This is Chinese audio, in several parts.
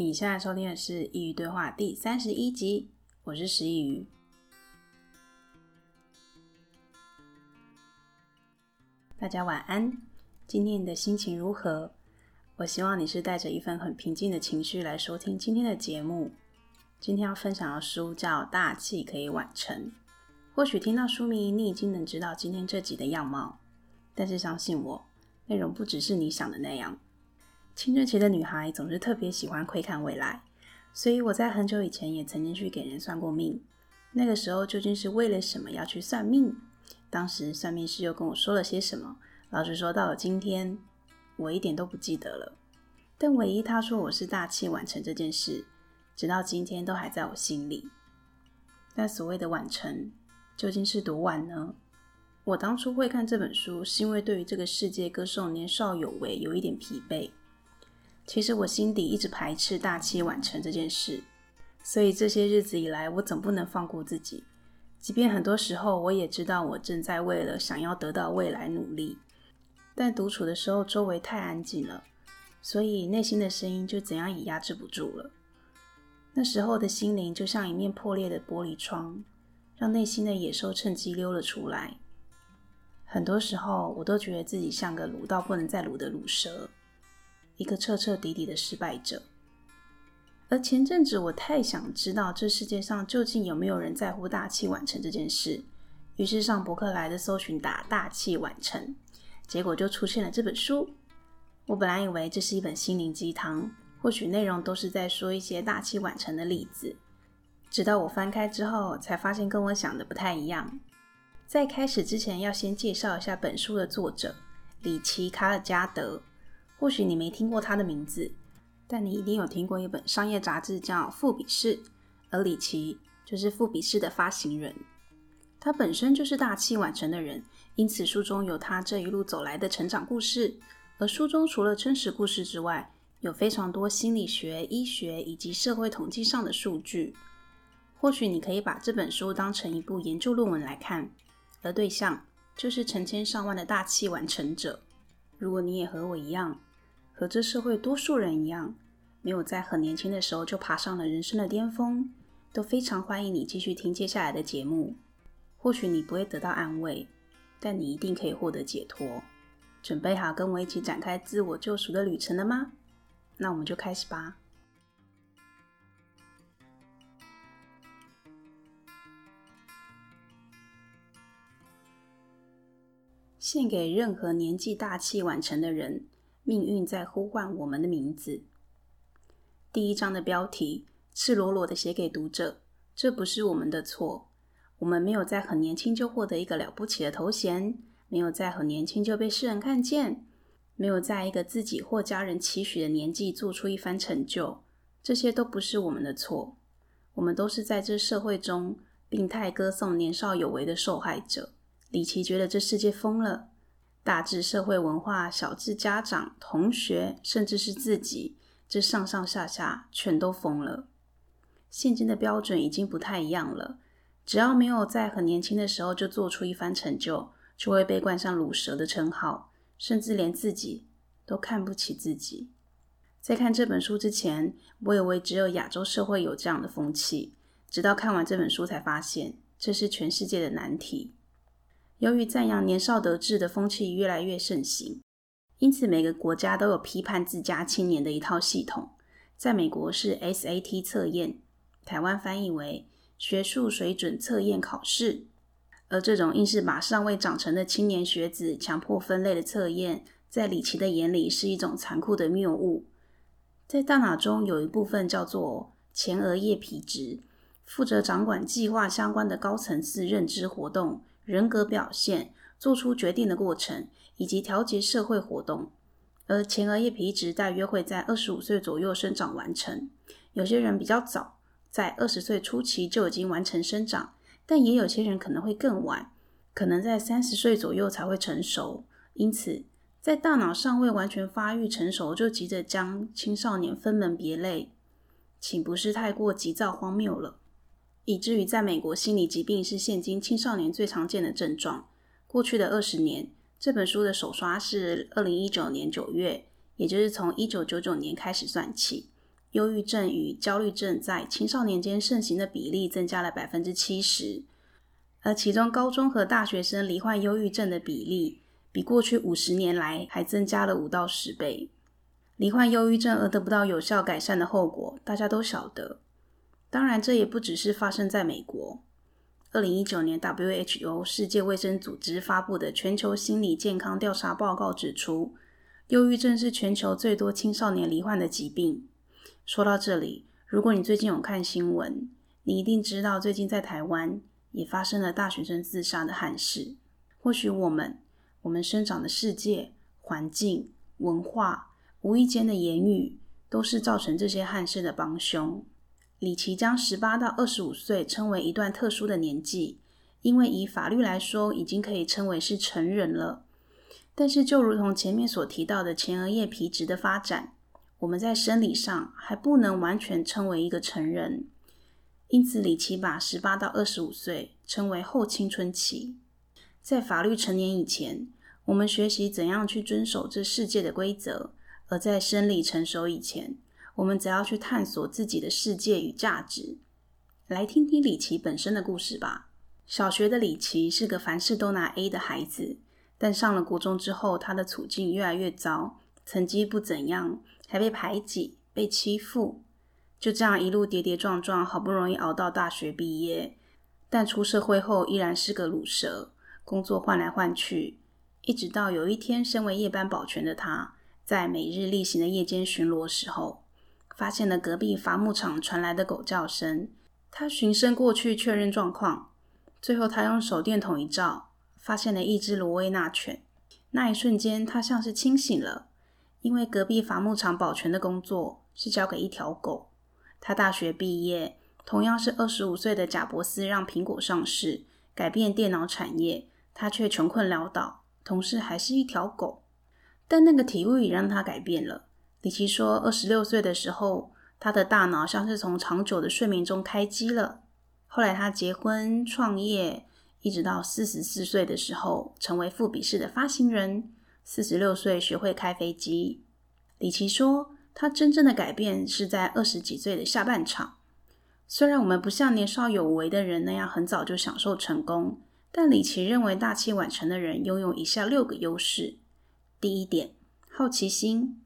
你现在收听的是《佾萮对话》第三十一集，我是师佾萮。大家晚安，今天你的心情如何？我希望你是带着一份很平静的情绪来收听今天的节目。今天要分享的书叫《大器可以晚成》，或许听到书名，你已经能知道今天这集的样貌，但是相信我，内容不只是你想的那样。青春期的女孩总是特别喜欢窥看未来，所以我在很久以前也曾经去给人算过命。那个时候究竟是为了什么要去算命？当时算命师又跟我说了些什么？老实说，到了今天，我一点都不记得了。但唯一他说我是大器晚成这件事，直到今天都还在我心里。但所谓的晚成，究竟是多晚呢？我当初会看这本书，是因为对于这个世界歌颂年少有为有一点疲惫。其实我心底一直排斥大器晚成这件事，所以这些日子以来，我总不能放过自己。即便很多时候，我也知道我正在为了想要得到未来努力，但独处的时候周围太安静了，所以内心的声音就怎样也压制不住了。那时候的心灵就像一面破裂的玻璃窗，让内心的野兽趁机溜了出来。很多时候，我都觉得自己像个鲁到不能再鲁的鲁蛇。一个彻彻底底的失败者。而前阵子，我太想知道这世界上究竟有没有人在乎大器晚成这件事，于是上博客来的搜寻打“大器晚成”，结果就出现了这本书。我本来以为这是一本心灵鸡汤，或许内容都是在说一些大器晚成的例子。直到我翻开之后，才发现跟我想的不太一样。在开始之前，要先介绍一下本书的作者里奇·卡尔加德。或许你没听过他的名字，但你一定有听过一本商业杂志叫《富比士》，而里奇就是富比士的发行人。他本身就是大器晚成的人，因此书中有他这一路走来的成长故事。而书中除了真实故事之外，有非常多心理学、医学以及社会统计上的数据。或许你可以把这本书当成一部研究论文来看，而对象就是成千上万的大器晚成者。如果你也和我一样，和这社会多数人一样，没有在很年轻的时候就爬上了人生的巅峰，都非常欢迎你继续听接下来的节目。或许你不会得到安慰，但你一定可以获得解脱。准备好跟我一起展开自我救赎的旅程了吗？那我们就开始吧。献给任何年纪大器晚成的人。命运在呼唤我们的名字。第一章的标题赤裸裸的写给读者：这不是我们的错。我们没有在很年轻就获得一个了不起的头衔，没有在很年轻就被世人看见，没有在一个自己或家人期许的年纪做出一番成就。这些都不是我们的错。我们都是在这社会中病态歌颂年少有为的受害者。里奇觉得这世界疯了。大至社会文化，小至家长、同学，甚至是自己，这上上下下全都疯了。现今的标准已经不太一样了，只要没有在很年轻的时候就做出一番成就，就会被冠上卤蛇的称号，甚至连自己都看不起自己。在看这本书之前，我以为只有亚洲社会有这样的风气，直到看完这本书才发现，这是全世界的难题。由于赞扬年少得志的风气越来越盛行，因此每个国家都有批判自家青年的一套系统。在美国是 SAT 测验，台湾翻译为学术水准测验考试。而这种硬是把尚未长成的青年学子强迫分类的测验，在李奇的眼里是一种残酷的谬误。在大脑中有一部分叫做前额叶皮质，负责掌管计划相关的高层次认知活动。人格表现、做出决定的过程，以及调节社会活动，而前额叶皮质大约会在二十五岁左右生长完成。有些人比较早，在二十岁初期就已经完成生长，但也有些人可能会更晚，可能在三十岁左右才会成熟。因此，在大脑尚未完全发育成熟就急着将青少年分门别类，岂不是太过急躁荒谬了？以至于在美国，心理疾病是现今青少年最常见的症状。过去的二十年，这本书的首刷是二零一九年九月，也就是从一九九九年开始算起。忧郁症与焦虑症在青少年间盛行的比例增加了百分之七十，而其中高中和大学生罹患忧郁症的比例比过去五十年来还增加了五到十倍。罹患忧郁症而得不到有效改善的后果，大家都晓得。当然，这也不只是发生在美国。二零一九年，WHO 世界卫生组织发布的全球心理健康调查报告指出，忧郁症是全球最多青少年罹患的疾病。说到这里，如果你最近有看新闻，你一定知道最近在台湾也发生了大学生自杀的憾事。或许我们，我们生长的世界、环境、文化。无意间的言语都是造成这些憾事的帮凶。里奇将十八到二十五岁称为一段特殊的年纪，因为以法律来说，已经可以称为是成人了。但是，就如同前面所提到的前额叶皮质的发展，我们在生理上还不能完全称为一个成人。因此，里奇把十八到二十五岁称为后青春期。在法律成年以前，我们学习怎样去遵守这世界的规则。而在生理成熟以前，我们只要去探索自己的世界与价值。来听听里奇本身的故事吧。小学的里奇是个凡事都拿 A 的孩子，但上了国中之后，他的处境越来越糟，成绩不怎样，还被排挤、被欺负，就这样一路跌跌撞撞，好不容易熬到大学毕业，但出社会后依然是个鲁蛇，工作换来换去，一直到有一天，身为夜班保全的他。在每日例行的夜间巡逻时候，发现了隔壁伐木场传来的狗叫声。他循声过去确认状况，最后他用手电筒一照，发现了一只罗威纳犬。那一瞬间，他像是清醒了，因为隔壁伐木场保全的工作是交给一条狗。他大学毕业，同样是二十五岁的贾伯斯让苹果上市，改变电脑产业，他却穷困潦倒，同事还是一条狗。但那个体悟也让他改变了。里奇说，二十六岁的时候，他的大脑像是从长久的睡眠中开机了。后来他结婚、创业，一直到四十四岁的时候，成为富比士的发行人。四十六岁学会开飞机。里奇说，他真正的改变是在二十几岁的下半场。虽然我们不像年少有为的人那样很早就享受成功，但里奇认为大器晚成的人拥有以下六个优势。第一点，好奇心。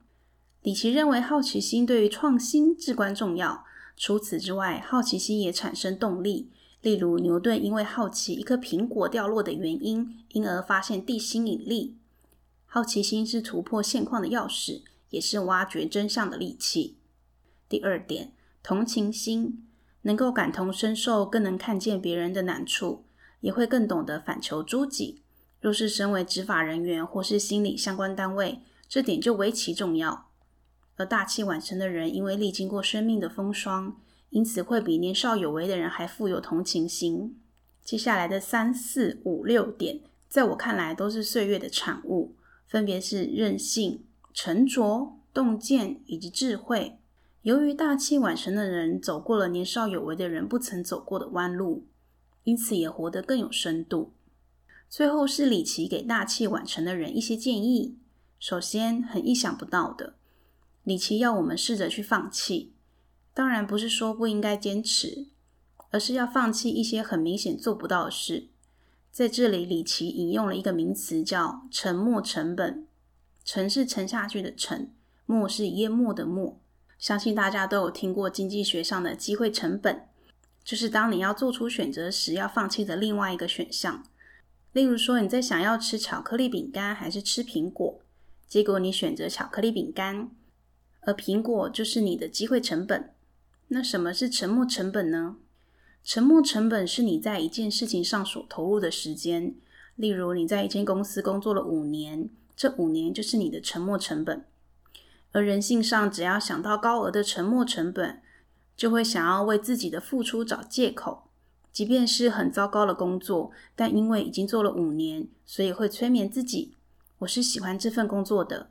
里奇认为好奇心对于创新至关重要。除此之外，好奇心也产生动力。例如，牛顿因为好奇一颗苹果掉落的原因，因而发现地心引力。好奇心是突破现况的钥匙，也是挖掘真相的利器。第二点，同情心，能够感同身受，更能看见别人的难处，也会更懂得反求诸己。若是身为执法人员或是心理相关单位，这点就为其重要。而大器晚成的人，因为历经过生命的风霜，因此会比年少有为的人还富有同情心。接下来的三四五六点，在我看来都是岁月的产物，分别是任性、沉着、洞见以及智慧。由于大器晚成的人走过了年少有为的人不曾走过的弯路，因此也活得更有深度。最后是李奇给大器晚成的人一些建议。首先，很意想不到的，里奇要我们试着去放弃。当然不是说不应该坚持，而是要放弃一些很明显做不到的事。在这里，里奇引用了一个名词，叫“沉没成本”。沉是沉下去的沉，没是淹没的没。相信大家都有听过经济学上的机会成本，就是当你要做出选择时要放弃的另外一个选项。例如说，你在想要吃巧克力饼干还是吃苹果，结果你选择巧克力饼干，而苹果就是你的机会成本。那什么是沉没成本呢？沉没成本是你在一件事情上所投入的时间。例如，你在一间公司工作了五年，这五年就是你的沉没成本。而人性上，只要想到高额的沉没成本，就会想要为自己的付出找借口。即便是很糟糕的工作，但因为已经做了五年，所以会催眠自己：“我是喜欢这份工作的。”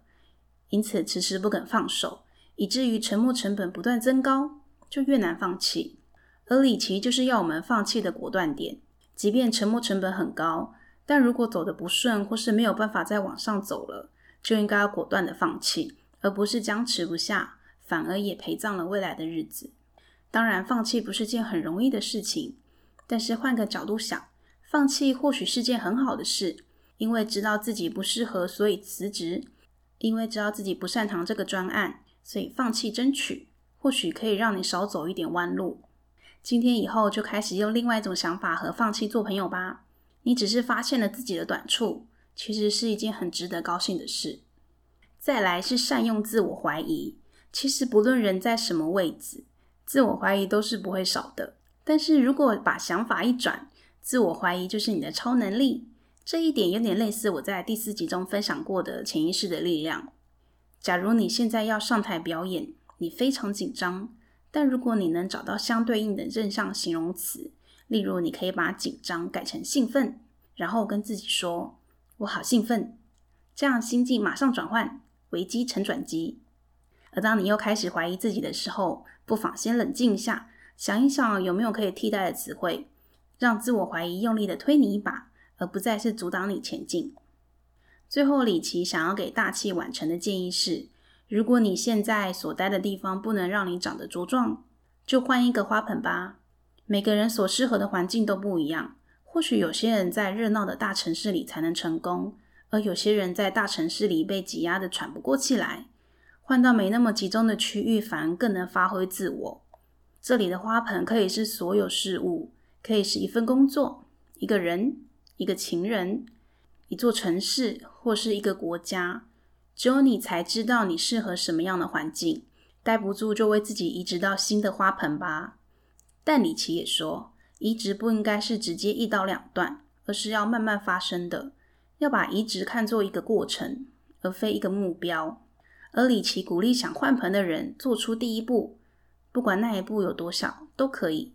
因此迟迟不肯放手，以至于沉没成本不断增高，就越难放弃。而里奇就是要我们放弃的果断点，即便沉没成本很高，但如果走得不顺或是没有办法再往上走了，就应该要果断的放弃，而不是僵持不下，反而也陪葬了未来的日子。当然，放弃不是件很容易的事情，但是换个角度想，放弃或许是件很好的事，因为知道自己不适合，所以辞职；因为知道自己不擅长这个专案，所以放弃争取，或许可以让你少走一点弯路。今天以后就开始用另外一种想法和放弃做朋友吧。你只是发现了自己的短处，其实是一件很值得高兴的事。再来是善用自我怀疑，其实不论人在什么位置，自我怀疑都是不会少的。但是如果把想法一转，自我怀疑就是你的超能力。这一点有点类似我在第四集中分享过的潜意识的力量。假如你现在要上台表演，你非常紧张，但如果你能找到相对应的正向形容词，例如你可以把紧张改成兴奋，然后跟自己说：“我好兴奋。”这样心境马上转换，危机成转机。而当你又开始怀疑自己的时候，不妨先冷静一下，想一想有没有可以替代的词汇。让自我怀疑用力的推你一把，而不再是阻挡你前进。最后，李琦想要给大器晚成的建议是：如果你现在所待的地方不能让你长得茁壮，就换一个花盆吧。每个人所适合的环境都不一样。或许有些人在热闹的大城市里才能成功，而有些人在大城市里被挤压得喘不过气来。换到没那么集中的区域，反而更能发挥自我。这里的花盆可以是所有事物。可以是一份工作、一个人、一个情人、一座城市，或是一个国家。只有你才知道你适合什么样的环境。待不住就为自己移植到新的花盆吧。但李琦也说，移植不应该是直接一刀两断，而是要慢慢发生的。要把移植看作一个过程，而非一个目标。而李琦鼓励想换盆的人做出第一步，不管那一步有多小，都可以。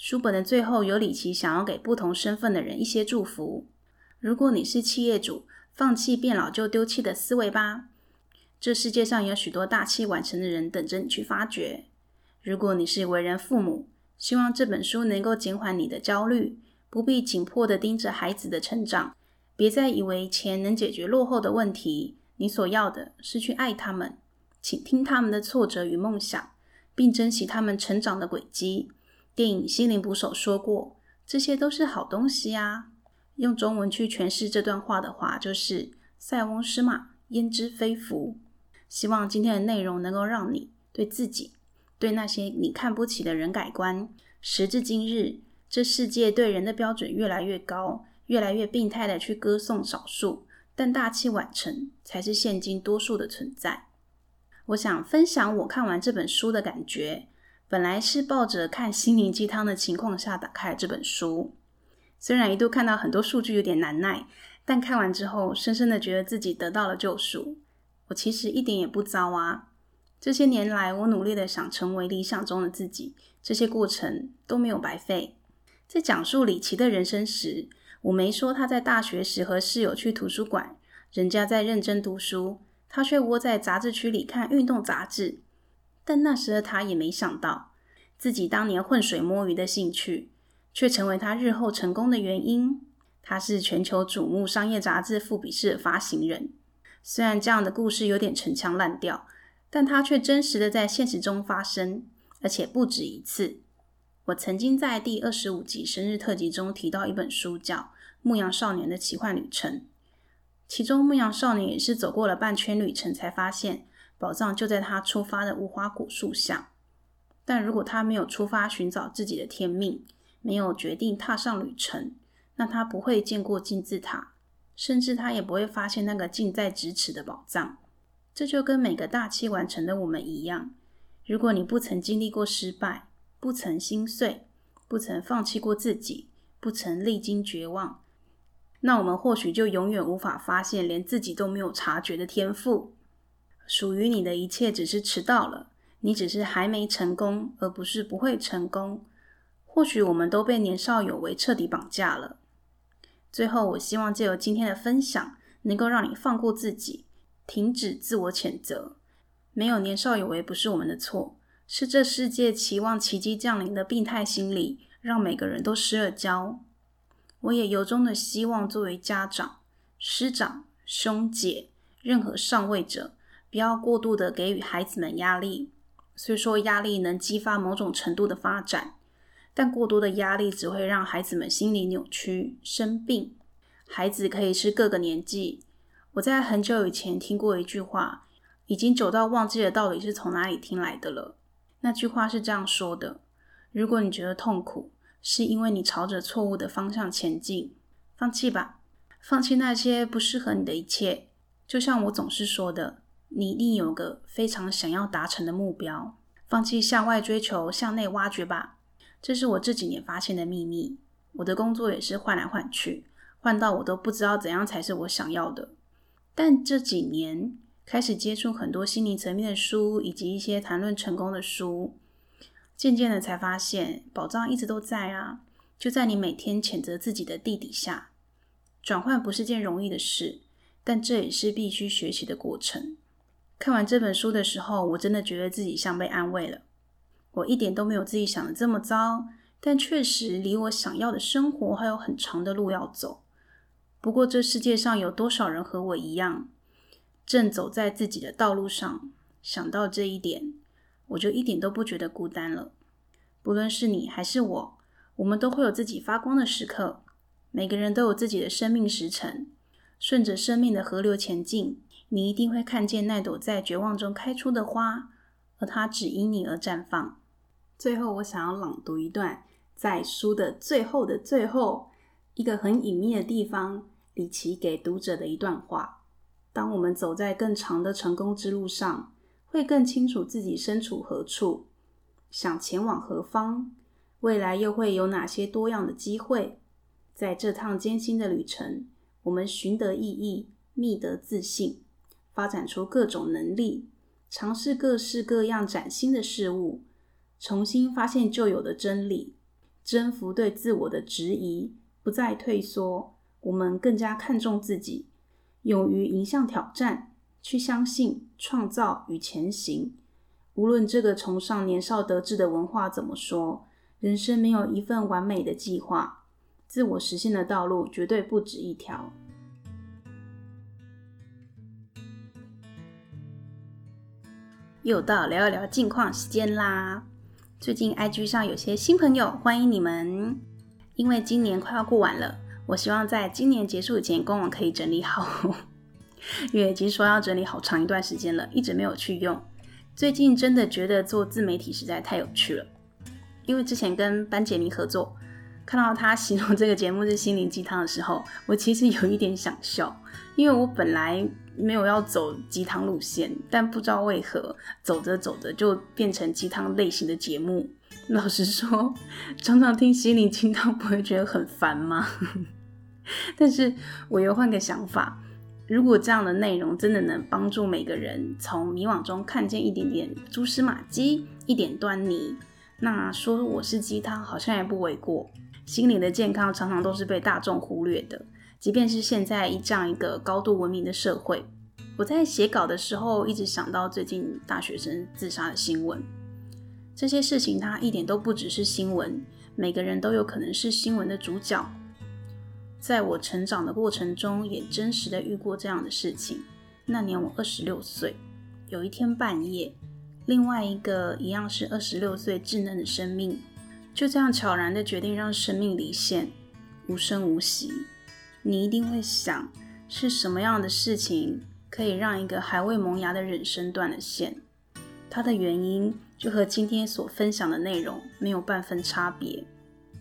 书本的最后有李琦想要给不同身份的人一些祝福。如果你是企业主，放弃变老就丢弃的思维吧。这世界上有许多大器晚成的人等着你去发掘。如果你是为人父母，希望这本书能够减缓你的焦虑，不必紧迫地盯着孩子的成长。别再以为钱能解决落后的问题，你所要的是去爱他们，倾听他们的挫折与梦想，并珍惜他们成长的轨迹。电影《心灵捕手》说过，这些都是好东西啊。用中文去诠释这段话的话，就是“塞翁失马，焉知非福”。希望今天的内容能够让你对自己、对那些你看不起的人改观。时至今日，这世界对人的标准越来越高，越来越病态的去歌颂少数，但大器晚成才是现今多数的存在。我想分享我看完这本书的感觉。本来是抱着看心灵鸡汤的情况下打开了这本书，虽然一度看到很多数据有点难耐，但看完之后，深深的觉得自己得到了救赎。我其实一点也不糟啊！这些年来，我努力的想成为理想中的自己，这些过程都没有白费。在讲述李琦的人生时，我没说他在大学时和室友去图书馆，人家在认真读书，他却窝在杂志区里看运动杂志。但那时的他也没想到，自己当年浑水摸鱼的兴趣，却成为他日后成功的原因。他是全球瞩目商业杂志《富比士》的发行人。虽然这样的故事有点陈腔滥调，但他却真实的在现实中发生，而且不止一次。我曾经在第二十五集生日特辑中提到一本书，叫《牧羊少年的奇幻旅程》，其中牧羊少年也是走过了半圈旅程，才发现。宝藏就在他出发的无花果树下，但如果他没有出发寻找自己的天命，没有决定踏上旅程，那他不会见过金字塔，甚至他也不会发现那个近在咫尺的宝藏。这就跟每个大器晚成的我们一样，如果你不曾经历过失败，不曾心碎，不曾放弃过自己，不曾历经绝望，那我们或许就永远无法发现连自己都没有察觉的天赋。属于你的一切只是迟到了，你只是还没成功，而不是不会成功。或许我们都被年少有为彻底绑架了。最后，我希望借由今天的分享，能够让你放过自己，停止自我谴责。没有年少有为不是我们的错，是这世界期望奇迹降临的病态心理，让每个人都失了焦。我也由衷的希望，作为家长、师长、兄姐，任何上位者。不要过度的给予孩子们压力，虽说压力能激发某种程度的发展，但过多的压力只会让孩子们心理扭曲、生病。孩子可以是各个年纪。我在很久以前听过一句话，已经久到忘记了到底是从哪里听来的了。那句话是这样说的：如果你觉得痛苦，是因为你朝着错误的方向前进，放弃吧，放弃那些不适合你的一切。就像我总是说的，你一定有个非常想要达成的目标，放弃向外追求，向内挖掘吧。这是我这几年发现的秘密。我的工作也是换来换去，换到我都不知道怎样才是我想要的。但这几年开始接触很多心理层面的书，以及一些谈论成功的书，渐渐的才发现宝藏一直都在啊，就在你每天谴责自己的地底下。转换不是件容易的事，但这也是必须学习的过程。看完这本书的时候，我真的觉得自己像被安慰了。我一点都没有自己想的这么糟，但确实离我想要的生活还有很长的路要走。不过，这世界上有多少人和我一样，正走在自己的道路上？想到这一点，我就一点都不觉得孤单了。不论是你还是我，我们都会有自己发光的时刻。每个人都有自己的生命时辰，顺着生命的河流前进，你一定会看见那朵在绝望中开出的花，而它只因你而绽放。最后，我想要朗读一段，在书的最后的最后。一个很隐秘的地方，李琦给读者的一段话：当我们走在更长的成功之路上，会更清楚自己身处何处，想前往何方，未来又会有哪些多样的机会。在这趟艰辛的旅程，我们寻得意义，觅得自信，发展出各种能力，尝试各式各样崭新的事物，重新发现旧有的真理，征服对自我的质疑。不再退缩，我们更加看重自己，勇于迎向挑战，去相信、创造与前行。无论这个崇尚年少得志的文化怎么说，人生没有一份完美的计划，自我实现的道路绝对不止一条。又到聊一聊近况时间啦！最近 IG 上有些新朋友，欢迎你们。因为今年快要过完了，我希望在今年结束以前，官网可以整理好。因为已经说要整理好长一段时间了，一直没有去用。最近真的觉得做自媒体实在太有趣了。因为之前跟班杰明合作，看到他形容这个节目是心灵鸡汤的时候，我其实有一点想笑，因为我本来没有要走鸡汤路线，但不知道为何走着走着就变成鸡汤类型的节目。老实说，常常听心灵鸡汤不会觉得很烦吗？但是我又换个想法，如果这样的内容真的能帮助每个人从迷惘中看见一点点蛛丝马迹、一点端倪，那说我是鸡汤好像也不为过。心灵的健康常常都是被大众忽略的，即便是现在这样一个高度文明的社会，我在写稿的时候一直想到最近大学生自杀的新闻。这些事情，它一点都不只是新闻，每个人都有可能是新闻的主角。在我成长的过程中，也真实的遇过这样的事情。那年我二十六岁，有一天半夜，另外一个一样是二十六岁稚嫩的生命，就这样悄然的决定让生命离线，无声无息。你一定会想，是什么样的事情可以让一个还未萌芽的人生断了线？它的原因。就和今天所分享的内容没有半分差别，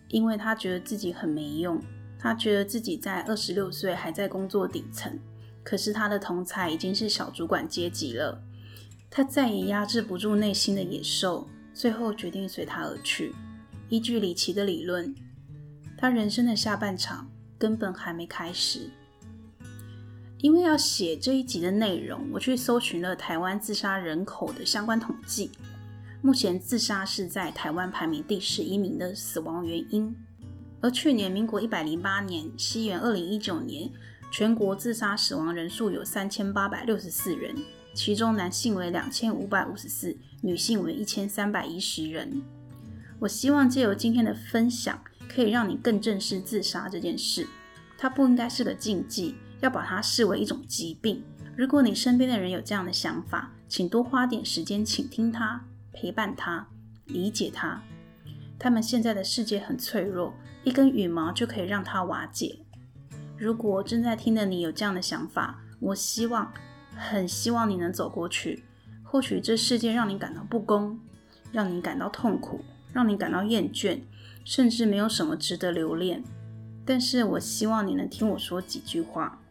因为他觉得自己很没用，他觉得自己在二十六岁还在工作底层，可是他的同侪已经是小主管阶级了，他再也压制不住内心的野兽，最后决定随他而去。依据李琦的理论，他人生的下半场根本还没开始。因为要写这一集的内容，我去搜寻了台湾自杀人口的相关统计。目前自杀是在台湾排名第十一名的死亡原因，而去年民国一百零八年，西元二零一九年，全国自杀死亡人数有三千八百六十四人，其中男性为两千五百五十四，女性为一千三百一十人。我希望借由今天的分享，可以让你更正视自杀这件事，它不应该是个禁忌，要把它视为一种疾病。如果你身边的人有这样的想法，请多花点时间倾听他。陪伴他，理解他。他们现在的世界很脆弱，一根羽毛就可以让它瓦解。如果正在听的你有这样的想法，我希望，很希望你能走过去。或许这世界让你感到不公，让你感到痛苦，让你感到厌倦，甚至没有什么值得留恋。但是我希望你能听我说几句话。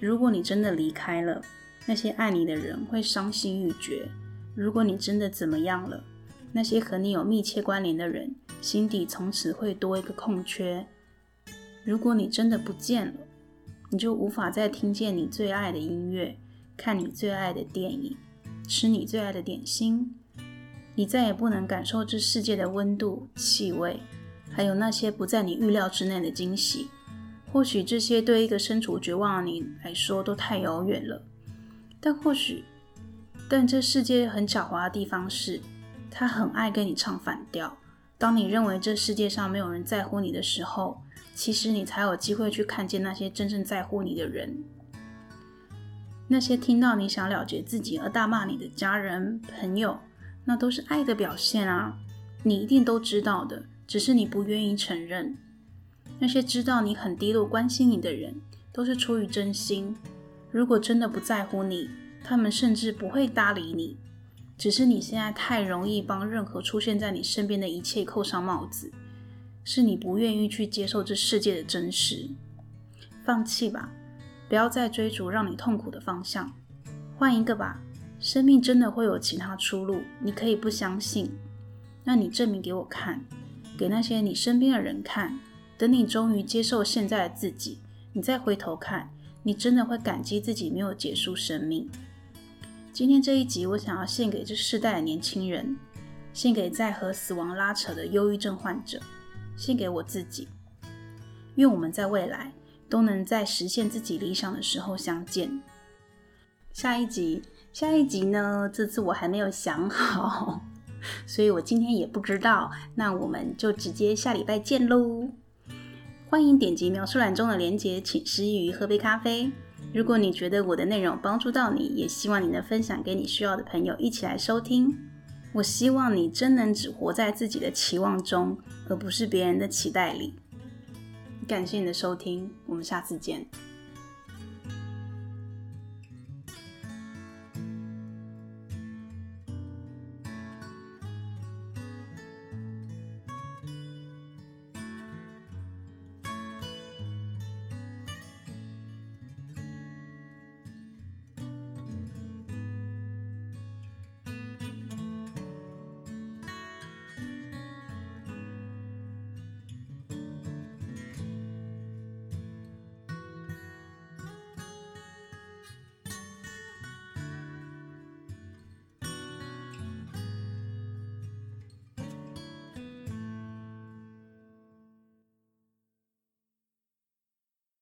如果你真的离开了，那些爱你的人会伤心欲绝；如果你真的怎么样了，那些和你有密切关联的人心底从此会多一个空缺。如果你真的不见了，你就无法再听见你最爱的音乐，看你最爱的电影，吃你最爱的点心。你再也不能感受这世界的温度、气味，还有那些不在你预料之内的惊喜。或许这些对一个身处绝望的你来说都太遥远了，但或许，但这世界很狡猾的地方是，他很爱跟你唱反调。当你认为这世界上没有人在乎你的时候，其实你才有机会去看见那些真正在乎你的人。那些听到你想了结自己而大骂你的家人、朋友，那都是爱的表现啊！你一定都知道的，只是你不愿意承认。那些知道你很低落、关心你的人，都是出于真心。如果真的不在乎你，他们甚至不会搭理你。只是你现在太容易帮任何出现在你身边的一切扣上帽子，是你不愿意去接受这世界的真实。放弃吧，不要再追逐让你痛苦的方向，换一个吧。生命真的会有其他出路，你可以不相信，那你证明给我看，给那些你身边的人看。等你终于接受现在的自己，你再回头看，你真的会感激自己没有结束生命。今天这一集，我想要献给这世代的年轻人，献给在和死亡拉扯的忧郁症患者，献给我自己。愿我们在未来都能在实现自己理想的时候相见。下一集，下一集呢？这次我还没有想好，所以我今天也不知道。那我们就直接下礼拜见喽。欢迎点击描述栏中的链接，请师佾萮喝杯咖啡。如果你觉得我的内容帮助到你，也希望你能分享给你需要的朋友一起来收听。我希望你真能只活在自己的期望中，而不是别人的期待里。感谢你的收听，我们下次见。